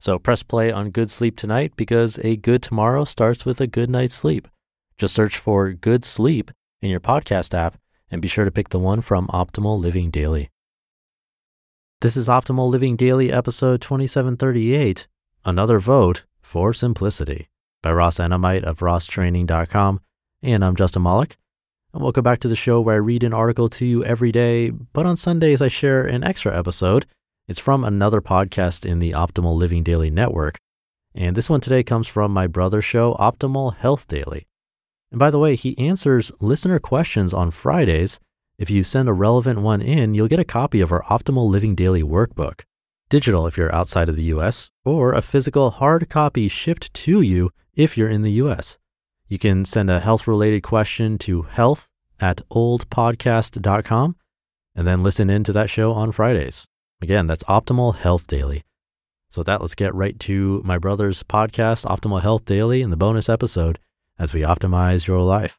So press play on Good Sleep tonight because a good tomorrow starts with a good night's sleep. Just search for Good Sleep in your podcast app and be sure to pick the one from Optimal Living Daily. This is Optimal Living Daily, episode 2738 Another Vote for Simplicity by Ross Enamait of RossTraining.com. And I'm Justin Malik. And welcome back to the show where I read an article to you every day, but on Sundays I share an extra episode it's from another podcast in the Optimal Living Daily network. And this one today comes from my brother's show, Optimal Health Daily. And by the way, he answers listener questions on Fridays. If you send a relevant one in, you'll get a copy of our Optimal Living Daily workbook, digital if you're outside of the US, or a physical hard copy shipped to you if you're in the US. You can send a health related question to health at oldpodcast.com and then listen in to that show on Fridays. Again, that's Optimal Health Daily. So, with that, let's get right to my brother's podcast, Optimal Health Daily, and the bonus episode as we optimize your life.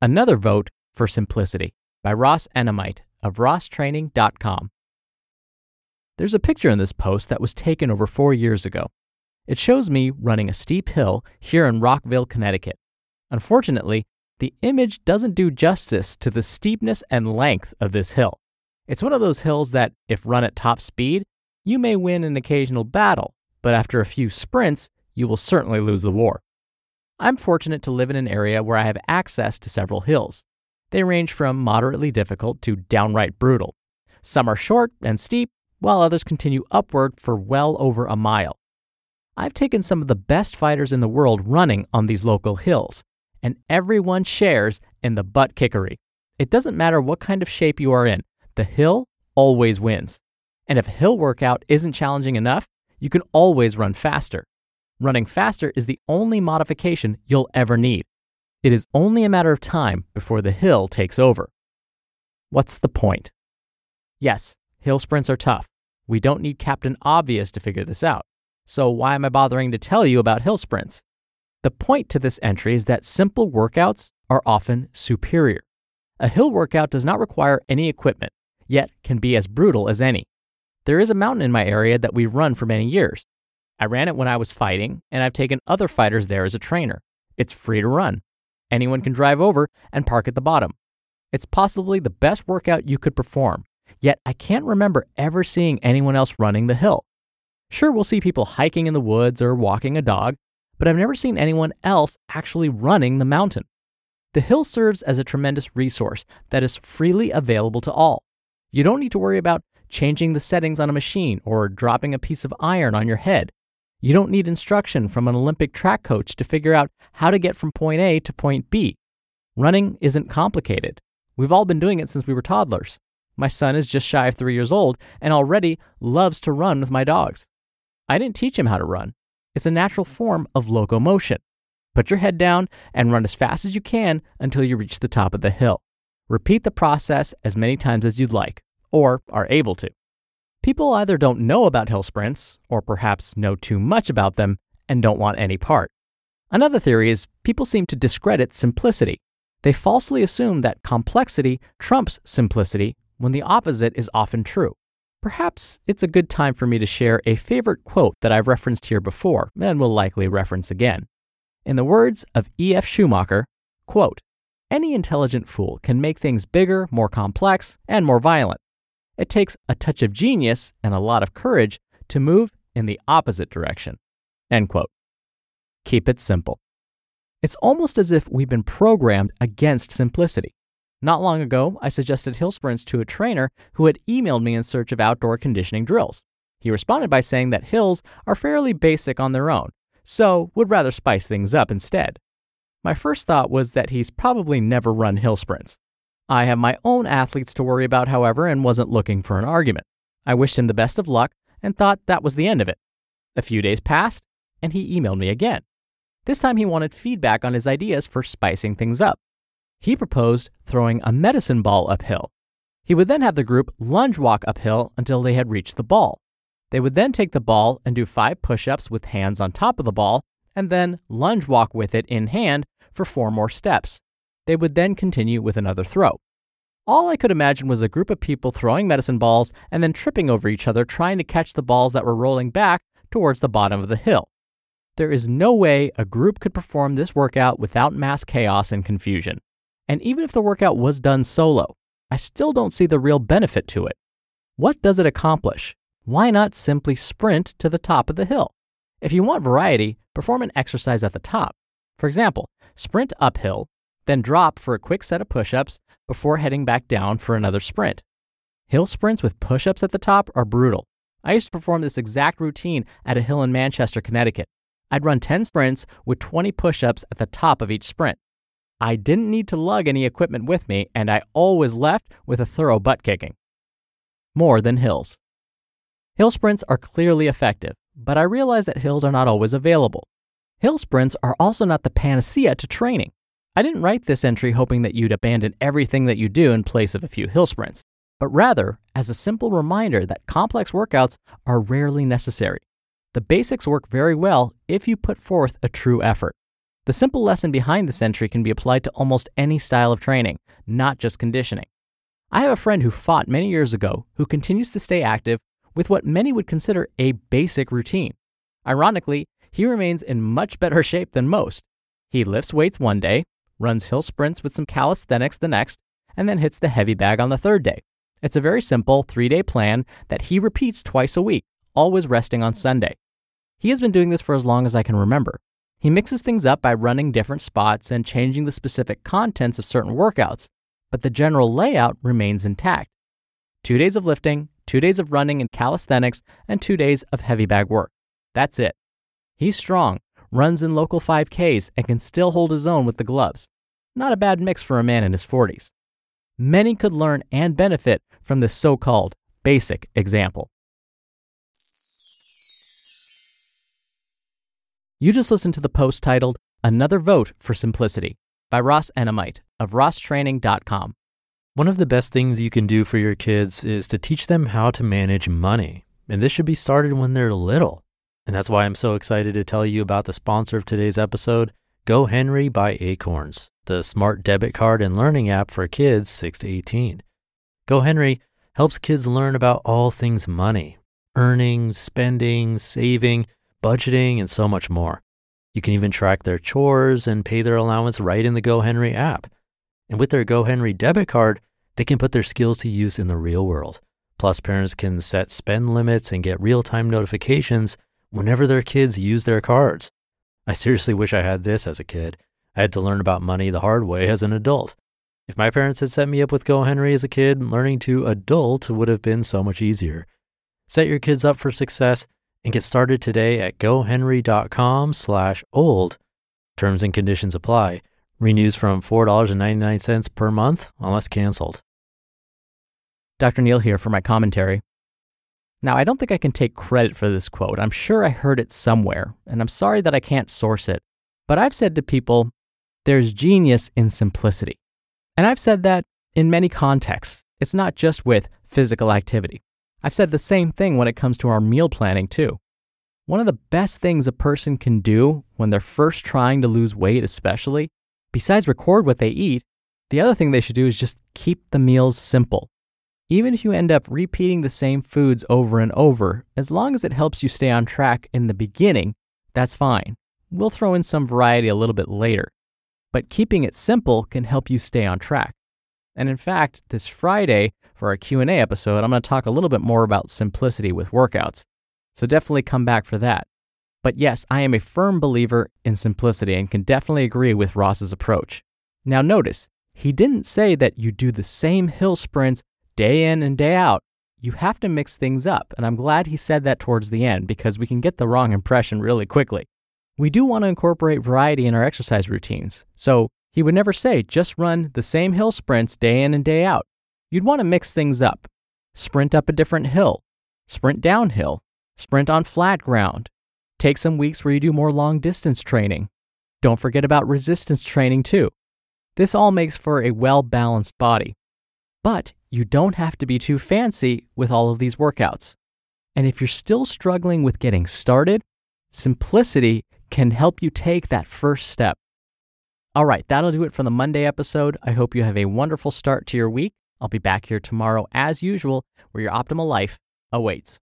Another Vote for Simplicity by Ross Enamait of RossTraining.com. There's a picture in this post that was taken over four years ago. It shows me running a steep hill here in Rockville, Connecticut. Unfortunately, the image doesn't do justice to the steepness and length of this hill. It's one of those hills that, if run at top speed, you may win an occasional battle, but after a few sprints, you will certainly lose the war. I'm fortunate to live in an area where I have access to several hills. They range from moderately difficult to downright brutal. Some are short and steep, while others continue upward for well over a mile. I've taken some of the best fighters in the world running on these local hills, and everyone shares in the butt kickery. It doesn't matter what kind of shape you are in, the hill always wins. And if hill workout isn't challenging enough, you can always run faster. Running faster is the only modification you'll ever need. It is only a matter of time before the hill takes over. What's the point? Yes, hill sprints are tough. We don't need Captain Obvious to figure this out. So why am I bothering to tell you about hill sprints? The point to this entry is that simple workouts are often superior. A hill workout does not require any equipment, yet can be as brutal as any. There is a mountain in my area that we've run for many years. I ran it when I was fighting, and I've taken other fighters there as a trainer. It's free to run. Anyone can drive over and park at the bottom. It's possibly the best workout you could perform, yet I can't remember ever seeing anyone else running the hill. Sure, we'll see people hiking in the woods or walking a dog, but I've never seen anyone else actually running the mountain. The hill serves as a tremendous resource that is freely available to all. You don't need to worry about changing the settings on a machine or dropping a piece of iron on your head. You don't need instruction from an Olympic track coach to figure out how to get from point A to point B. Running isn't complicated. We've all been doing it since we were toddlers. My son is just shy of three years old and already loves to run with my dogs. I didn't teach him how to run. It's a natural form of locomotion. Put your head down and run as fast as you can until you reach the top of the hill. Repeat the process as many times as you'd like, or are able to. People either don't know about hill sprints, or perhaps know too much about them and don't want any part. Another theory is people seem to discredit simplicity. They falsely assume that complexity trumps simplicity when the opposite is often true. Perhaps it's a good time for me to share a favorite quote that I've referenced here before and will likely reference again. In the words of E.F. Schumacher, quote, any intelligent fool can make things bigger, more complex, and more violent. It takes a touch of genius and a lot of courage to move in the opposite direction. End quote. Keep it simple. It's almost as if we've been programmed against simplicity. Not long ago, I suggested hill sprints to a trainer who had emailed me in search of outdoor conditioning drills. He responded by saying that hills are fairly basic on their own, so would rather spice things up instead. My first thought was that he's probably never run hill sprints. I have my own athletes to worry about, however, and wasn't looking for an argument. I wished him the best of luck and thought that was the end of it. A few days passed, and he emailed me again. This time he wanted feedback on his ideas for spicing things up. He proposed throwing a medicine ball uphill. He would then have the group lunge walk uphill until they had reached the ball. They would then take the ball and do five push ups with hands on top of the ball, and then lunge walk with it in hand for four more steps. They would then continue with another throw. All I could imagine was a group of people throwing medicine balls and then tripping over each other trying to catch the balls that were rolling back towards the bottom of the hill. There is no way a group could perform this workout without mass chaos and confusion. And even if the workout was done solo, I still don't see the real benefit to it. What does it accomplish? Why not simply sprint to the top of the hill? If you want variety, perform an exercise at the top. For example, sprint uphill, then drop for a quick set of push ups before heading back down for another sprint. Hill sprints with push ups at the top are brutal. I used to perform this exact routine at a hill in Manchester, Connecticut. I'd run 10 sprints with 20 push ups at the top of each sprint. I didn't need to lug any equipment with me, and I always left with a thorough butt kicking. More than hills. Hill sprints are clearly effective, but I realize that hills are not always available. Hill sprints are also not the panacea to training. I didn't write this entry hoping that you'd abandon everything that you do in place of a few hill sprints, but rather as a simple reminder that complex workouts are rarely necessary. The basics work very well if you put forth a true effort. The simple lesson behind this entry can be applied to almost any style of training, not just conditioning. I have a friend who fought many years ago who continues to stay active with what many would consider a basic routine. Ironically, he remains in much better shape than most. He lifts weights one day, runs hill sprints with some calisthenics the next, and then hits the heavy bag on the third day. It's a very simple three day plan that he repeats twice a week, always resting on Sunday. He has been doing this for as long as I can remember. He mixes things up by running different spots and changing the specific contents of certain workouts, but the general layout remains intact. Two days of lifting, two days of running and calisthenics, and two days of heavy bag work. That's it. He's strong, runs in local 5Ks, and can still hold his own with the gloves. Not a bad mix for a man in his 40s. Many could learn and benefit from this so called basic example. You just listened to the post titled Another Vote for Simplicity by Ross Enamait of rosstraining.com. One of the best things you can do for your kids is to teach them how to manage money. And this should be started when they're little. And that's why I'm so excited to tell you about the sponsor of today's episode, GoHenry by Acorns, the smart debit card and learning app for kids 6 to 18. GoHenry helps kids learn about all things money, earning, spending, saving, budgeting, and so much more. You can even track their chores and pay their allowance right in the GoHenry app. And with their GoHenry debit card, they can put their skills to use in the real world. Plus, parents can set spend limits and get real time notifications whenever their kids use their cards. I seriously wish I had this as a kid. I had to learn about money the hard way as an adult. If my parents had set me up with GoHenry as a kid, learning to adult would have been so much easier. Set your kids up for success and get started today at gohenry.com slash old. Terms and conditions apply. Renews from $4.99 per month unless canceled. Dr. Neal here for my commentary. Now, I don't think I can take credit for this quote. I'm sure I heard it somewhere, and I'm sorry that I can't source it. But I've said to people, there's genius in simplicity. And I've said that in many contexts. It's not just with physical activity. I've said the same thing when it comes to our meal planning, too. One of the best things a person can do when they're first trying to lose weight, especially, besides record what they eat, the other thing they should do is just keep the meals simple. Even if you end up repeating the same foods over and over, as long as it helps you stay on track in the beginning, that's fine. We'll throw in some variety a little bit later. But keeping it simple can help you stay on track. And in fact, this Friday for our Q&A episode, I'm going to talk a little bit more about simplicity with workouts. So definitely come back for that. But yes, I am a firm believer in simplicity and can definitely agree with Ross's approach. Now notice, he didn't say that you do the same hill sprints day in and day out, you have to mix things up. And I'm glad he said that towards the end because we can get the wrong impression really quickly. We do want to incorporate variety in our exercise routines. So he would never say just run the same hill sprints day in and day out. You'd want to mix things up. Sprint up a different hill, sprint downhill, sprint on flat ground, Take some weeks where you do more long distance training. Don't forget about resistance training too. This all makes for a well balanced body. But you don't have to be too fancy with all of these workouts. And if you're still struggling with getting started, simplicity can help you take that first step. All right, that'll do it for the Monday episode. I hope you have a wonderful start to your week. I'll be back here tomorrow as usual, where your optimal life awaits.